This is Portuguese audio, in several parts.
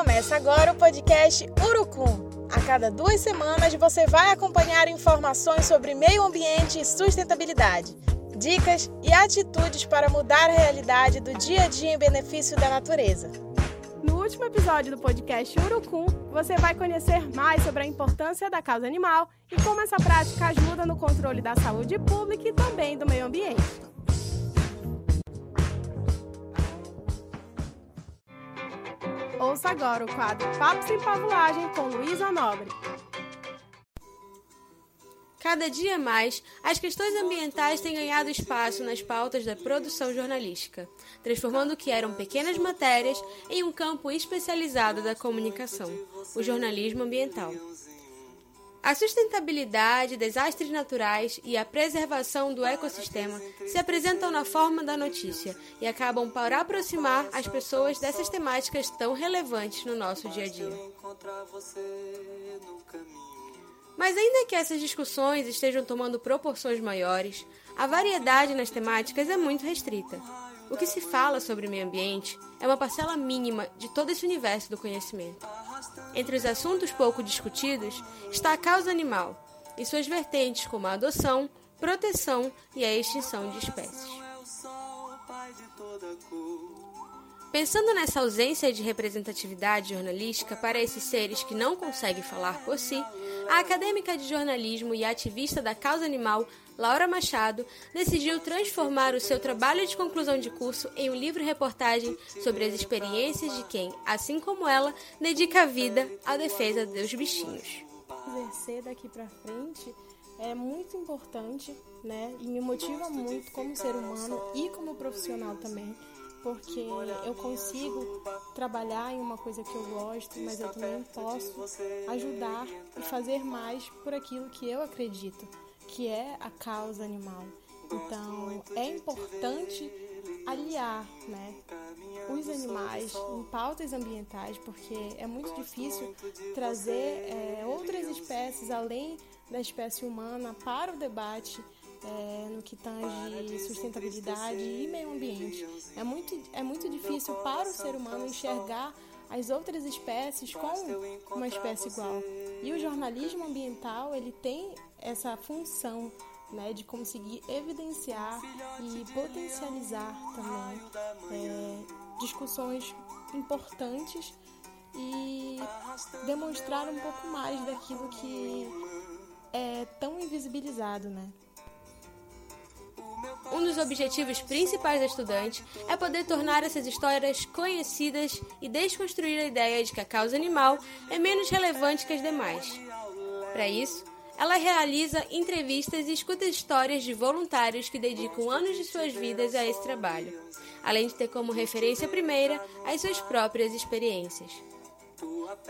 Começa agora o podcast Urucum. A cada duas semanas você vai acompanhar informações sobre meio ambiente e sustentabilidade, dicas e atitudes para mudar a realidade do dia a dia em benefício da natureza. No último episódio do podcast Urucum, você vai conhecer mais sobre a importância da causa animal e como essa prática ajuda no controle da saúde pública e também do meio ambiente. Ouça agora o quadro Papo Sem Pavulagem com Luísa Nobre. Cada dia mais, as questões ambientais têm ganhado espaço nas pautas da produção jornalística, transformando o que eram pequenas matérias em um campo especializado da comunicação, o jornalismo ambiental. A sustentabilidade, desastres naturais e a preservação do ecossistema se apresentam na forma da notícia e acabam por aproximar as pessoas dessas temáticas tão relevantes no nosso dia a dia. Mas, ainda que essas discussões estejam tomando proporções maiores, a variedade nas temáticas é muito restrita. O que se fala sobre meio ambiente é uma parcela mínima de todo esse universo do conhecimento. Entre os assuntos pouco discutidos está a causa animal e suas vertentes como a adoção, proteção e a extinção de espécies. Pensando nessa ausência de representatividade jornalística para esses seres que não conseguem falar por si, a acadêmica de jornalismo e ativista da causa animal, Laura Machado, decidiu transformar o seu trabalho de conclusão de curso em um livro-reportagem sobre as experiências de quem, assim como ela, dedica a vida à defesa dos bichinhos. Exercer daqui para frente é muito importante, né? E me motiva muito como ser humano e como profissional também porque eu consigo trabalhar em uma coisa que eu gosto, mas eu também posso ajudar e fazer mais por aquilo que eu acredito, que é a causa animal. Então, é importante aliar, né, os animais em pautas ambientais, porque é muito difícil trazer é, outras espécies além da espécie humana para o debate é, no que tange sustentabilidade e meio ambiente. É muito, é muito difícil para o ser humano enxergar as outras espécies com uma espécie igual. E o jornalismo ambiental ele tem essa função né, de conseguir evidenciar e potencializar também é, discussões importantes e demonstrar um pouco mais daquilo que é tão invisibilizado, né? Um dos objetivos principais da estudante é poder tornar essas histórias conhecidas e desconstruir a ideia de que a causa animal é menos relevante que as demais. Para isso, ela realiza entrevistas e escuta histórias de voluntários que dedicam anos de suas vidas a esse trabalho, além de ter como referência primeira as suas próprias experiências.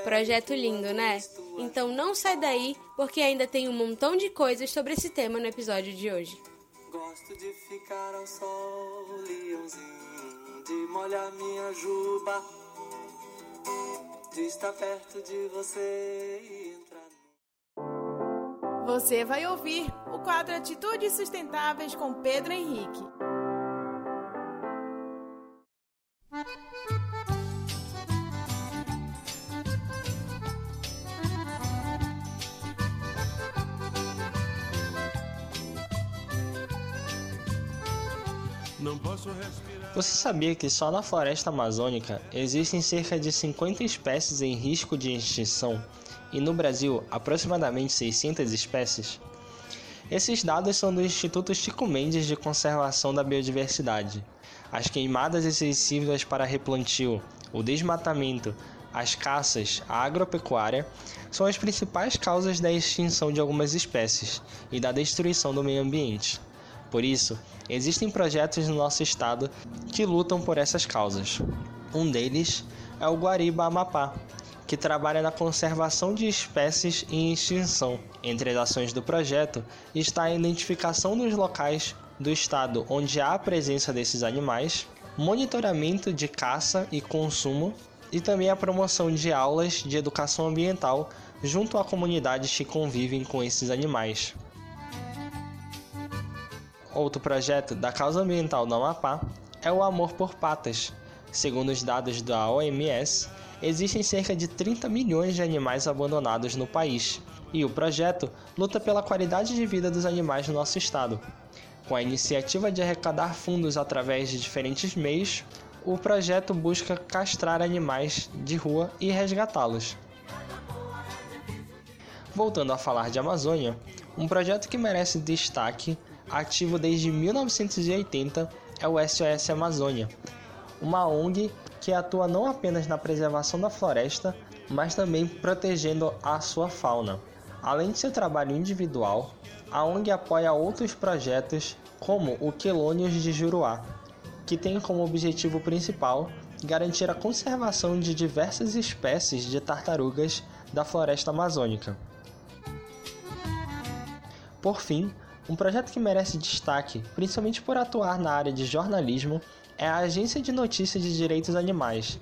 Projeto lindo, né? Então não sai daí, porque ainda tem um montão de coisas sobre esse tema no episódio de hoje. Gosto de ficar ao sol, leãozinho, de molhar minha juba, de estar perto de você entrar. Você vai ouvir o quadro Atitudes Sustentáveis com Pedro Henrique. Você sabia que só na floresta amazônica existem cerca de 50 espécies em risco de extinção e no Brasil aproximadamente 600 espécies? Esses dados são do Instituto Chico Mendes de Conservação da Biodiversidade. As queimadas excessivas para replantio, o desmatamento, as caças, a agropecuária são as principais causas da extinção de algumas espécies e da destruição do meio ambiente. Por isso, existem projetos no nosso estado que lutam por essas causas. Um deles é o Guariba Amapá, que trabalha na conservação de espécies em extinção. Entre as ações do projeto está a identificação dos locais do estado onde há a presença desses animais, monitoramento de caça e consumo e também a promoção de aulas de educação ambiental junto a comunidades que convivem com esses animais. Outro projeto da causa ambiental do Amapá é o Amor por Patas, Segundo os dados da OMS, existem cerca de 30 milhões de animais abandonados no país, e o projeto luta pela qualidade de vida dos animais no nosso estado. Com a iniciativa de arrecadar fundos através de diferentes meios, o projeto busca castrar animais de rua e resgatá-los. Voltando a falar de Amazônia, um projeto que merece destaque, ativo desde 1980, é o SOS Amazônia, uma ONG que atua não apenas na preservação da floresta, mas também protegendo a sua fauna. Além de seu trabalho individual, a ONG apoia outros projetos como o Quelônios de Juruá, que tem como objetivo principal garantir a conservação de diversas espécies de tartarugas da floresta amazônica. Por fim, um projeto que merece destaque, principalmente por atuar na área de jornalismo, é a Agência de Notícias de Direitos Animais,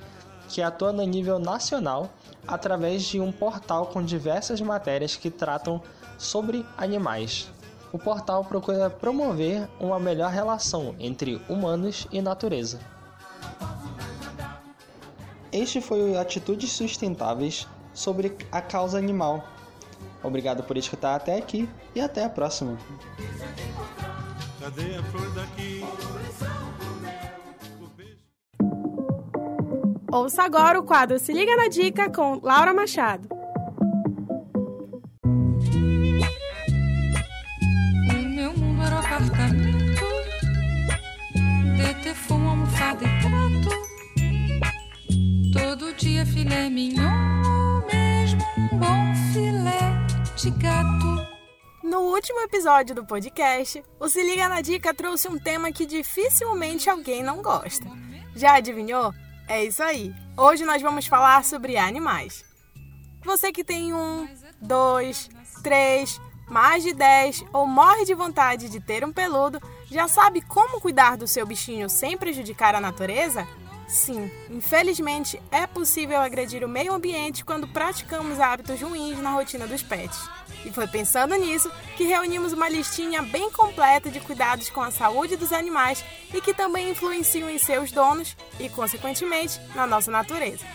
que atua no nível nacional através de um portal com diversas matérias que tratam sobre animais. O portal procura promover uma melhor relação entre humanos e natureza. Este foi o Atitudes Sustentáveis sobre a causa animal. Obrigado por escutar até aqui e até a próxima. Cadê a flor daqui? Ouça agora o quadro Se Liga na Dica com Laura Machado. No último episódio do podcast, o Se Liga na Dica trouxe um tema que dificilmente alguém não gosta. Já adivinhou? É isso aí. Hoje nós vamos falar sobre animais. Você que tem um, dois, três, mais de dez ou morre de vontade de ter um peludo, já sabe como cuidar do seu bichinho sem prejudicar a natureza? Sim, infelizmente é possível agredir o meio ambiente quando praticamos hábitos ruins na rotina dos pets. E foi pensando nisso que reunimos uma listinha bem completa de cuidados com a saúde dos animais e que também influenciam em seus donos e, consequentemente, na nossa natureza.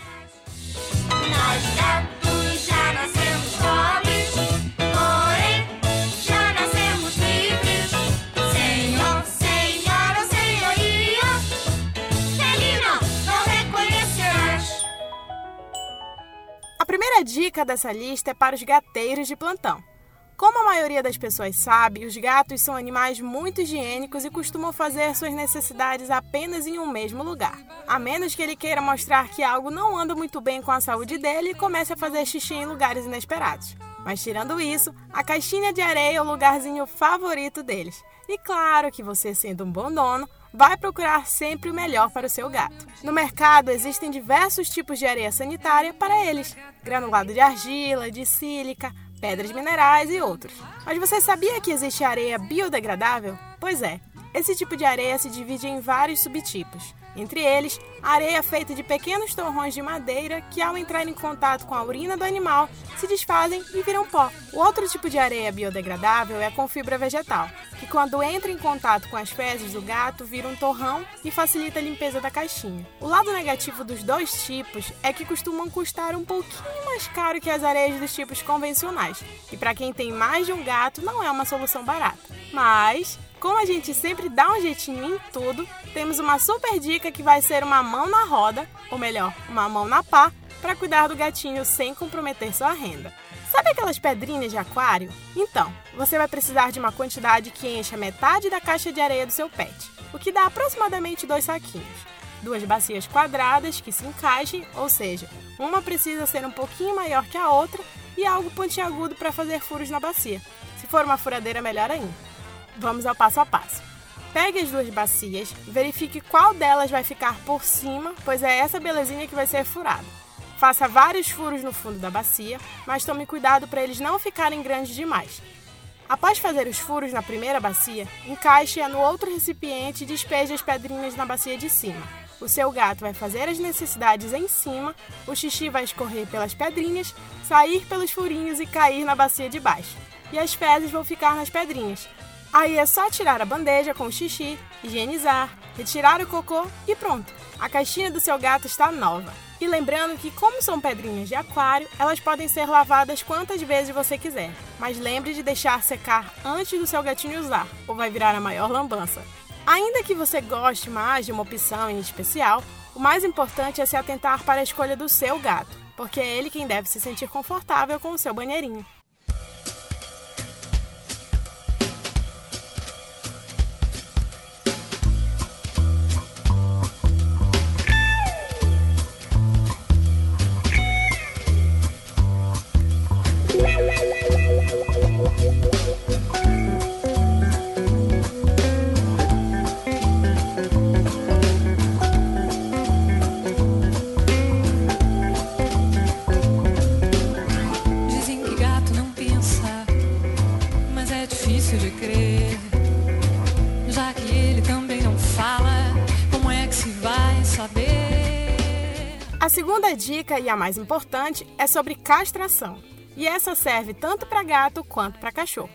Nós gatos já nascemos pobres. Dica dessa lista é para os gateiros de plantão. Como a maioria das pessoas sabe, os gatos são animais muito higiênicos e costumam fazer suas necessidades apenas em um mesmo lugar. A menos que ele queira mostrar que algo não anda muito bem com a saúde dele e comece a fazer xixi em lugares inesperados. Mas tirando isso, a caixinha de areia é o lugarzinho favorito deles. E claro que você, sendo um bom dono, vai procurar sempre o melhor para o seu gato. No mercado existem diversos tipos de areia sanitária para eles: granulado de argila, de sílica, pedras minerais e outros. Mas você sabia que existe areia biodegradável? Pois é, esse tipo de areia se divide em vários subtipos. Entre eles, areia feita de pequenos torrões de madeira que, ao entrar em contato com a urina do animal, se desfazem e viram pó. O outro tipo de areia biodegradável é com fibra vegetal, que, quando entra em contato com as fezes do gato, vira um torrão e facilita a limpeza da caixinha. O lado negativo dos dois tipos é que costumam custar um pouquinho mais caro que as areias dos tipos convencionais, e para quem tem mais de um gato, não é uma solução barata. Mas como a gente sempre dá um jeitinho em tudo, temos uma super dica que vai ser uma mão na roda, ou melhor, uma mão na pá, para cuidar do gatinho sem comprometer sua renda. Sabe aquelas pedrinhas de aquário? Então, você vai precisar de uma quantidade que encha metade da caixa de areia do seu pet, o que dá aproximadamente dois saquinhos. Duas bacias quadradas que se encaixem, ou seja, uma precisa ser um pouquinho maior que a outra e algo pontiagudo para fazer furos na bacia. Se for uma furadeira, melhor ainda. Vamos ao passo a passo. Pegue as duas bacias, verifique qual delas vai ficar por cima, pois é essa belezinha que vai ser furada. Faça vários furos no fundo da bacia, mas tome cuidado para eles não ficarem grandes demais. Após fazer os furos na primeira bacia, encaixe-a no outro recipiente e despeje as pedrinhas na bacia de cima. O seu gato vai fazer as necessidades em cima, o xixi vai escorrer pelas pedrinhas, sair pelos furinhos e cair na bacia de baixo. E as fezes vão ficar nas pedrinhas, Aí é só tirar a bandeja com o xixi, higienizar, retirar o cocô e pronto. A caixinha do seu gato está nova. E lembrando que, como são pedrinhas de aquário, elas podem ser lavadas quantas vezes você quiser. Mas lembre de deixar secar antes do seu gatinho usar, ou vai virar a maior lambança. Ainda que você goste mais de uma opção em especial, o mais importante é se atentar para a escolha do seu gato, porque é ele quem deve se sentir confortável com o seu banheirinho. Segunda dica e a mais importante é sobre castração. E essa serve tanto para gato quanto para cachorro.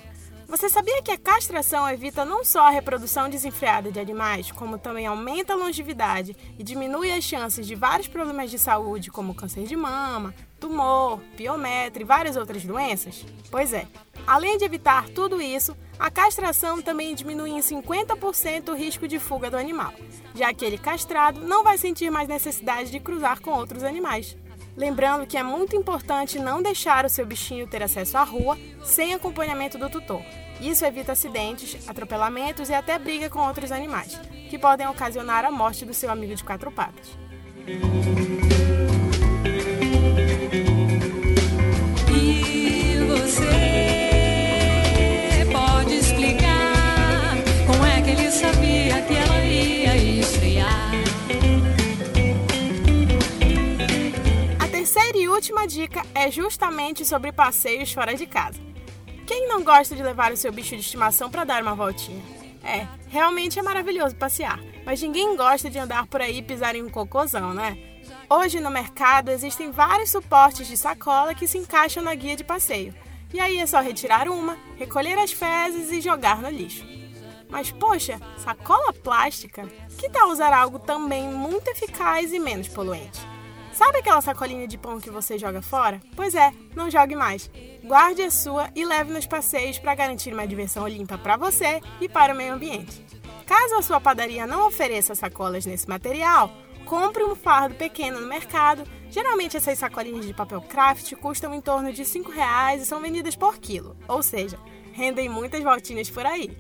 Você sabia que a castração evita não só a reprodução desenfreada de animais, como também aumenta a longevidade e diminui as chances de vários problemas de saúde, como câncer de mama, tumor, piometra e várias outras doenças? Pois é, além de evitar tudo isso, a castração também diminui em 50% o risco de fuga do animal, já que ele castrado não vai sentir mais necessidade de cruzar com outros animais. Lembrando que é muito importante não deixar o seu bichinho ter acesso à rua sem acompanhamento do tutor. Isso evita acidentes, atropelamentos e até briga com outros animais, que podem ocasionar a morte do seu amigo de quatro patas. Última dica é justamente sobre passeios fora de casa. Quem não gosta de levar o seu bicho de estimação para dar uma voltinha? É, realmente é maravilhoso passear, mas ninguém gosta de andar por aí pisar em um cocôzão, né? Hoje no mercado existem vários suportes de sacola que se encaixam na guia de passeio. E aí é só retirar uma, recolher as fezes e jogar no lixo. Mas poxa, sacola plástica? Que tal usar algo também muito eficaz e menos poluente? Sabe aquela sacolinha de pão que você joga fora? Pois é, não jogue mais. Guarde a sua e leve nos passeios para garantir uma diversão limpa para você e para o meio ambiente. Caso a sua padaria não ofereça sacolas nesse material, compre um fardo pequeno no mercado. Geralmente essas sacolinhas de papel craft custam em torno de 5 reais e são vendidas por quilo, ou seja, rendem muitas voltinhas por aí.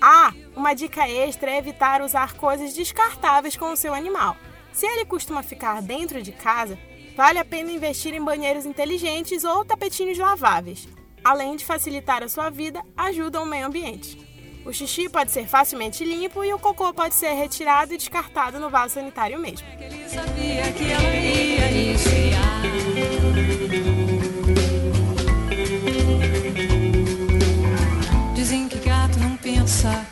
Ah, uma dica extra é evitar usar coisas descartáveis com o seu animal. Se ele costuma ficar dentro de casa, vale a pena investir em banheiros inteligentes ou tapetinhos laváveis. Além de facilitar a sua vida, ajuda o meio ambiente. O xixi pode ser facilmente limpo e o cocô pode ser retirado e descartado no vaso sanitário mesmo. Dizem que gato não pensa,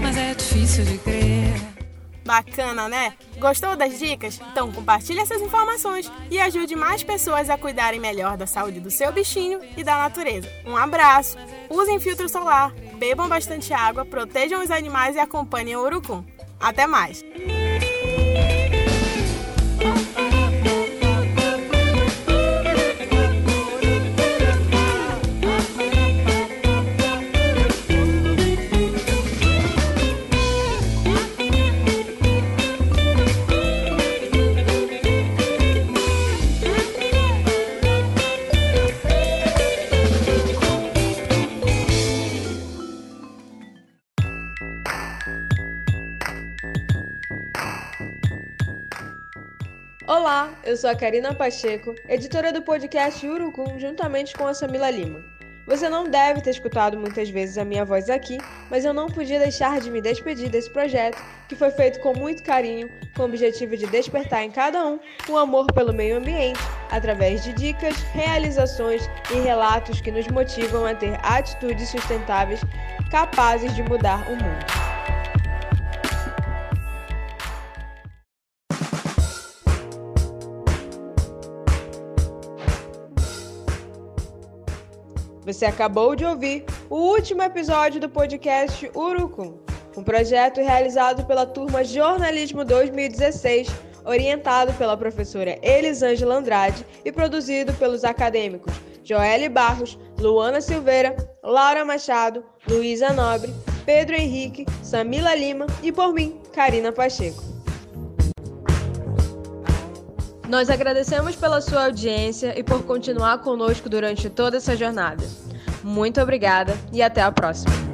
mas é difícil de crer. Bacana, né? Gostou das dicas? Então compartilhe essas informações e ajude mais pessoas a cuidarem melhor da saúde do seu bichinho e da natureza. Um abraço, usem filtro solar, bebam bastante água, protejam os animais e acompanhem o Urucum. Até mais! Olá, eu sou a Karina Pacheco, editora do podcast Urucum, juntamente com a Samila Lima. Você não deve ter escutado muitas vezes a minha voz aqui, mas eu não podia deixar de me despedir desse projeto, que foi feito com muito carinho, com o objetivo de despertar em cada um o amor pelo meio ambiente, através de dicas, realizações e relatos que nos motivam a ter atitudes sustentáveis capazes de mudar o mundo. Você acabou de ouvir o último episódio do podcast Urucum, um projeto realizado pela turma Jornalismo 2016, orientado pela professora Elisângela Andrade e produzido pelos acadêmicos Joelle Barros, Luana Silveira, Laura Machado, Luísa Nobre, Pedro Henrique, Samila Lima e por mim, Karina Pacheco. Nós agradecemos pela sua audiência e por continuar conosco durante toda essa jornada. Muito obrigada e até a próxima!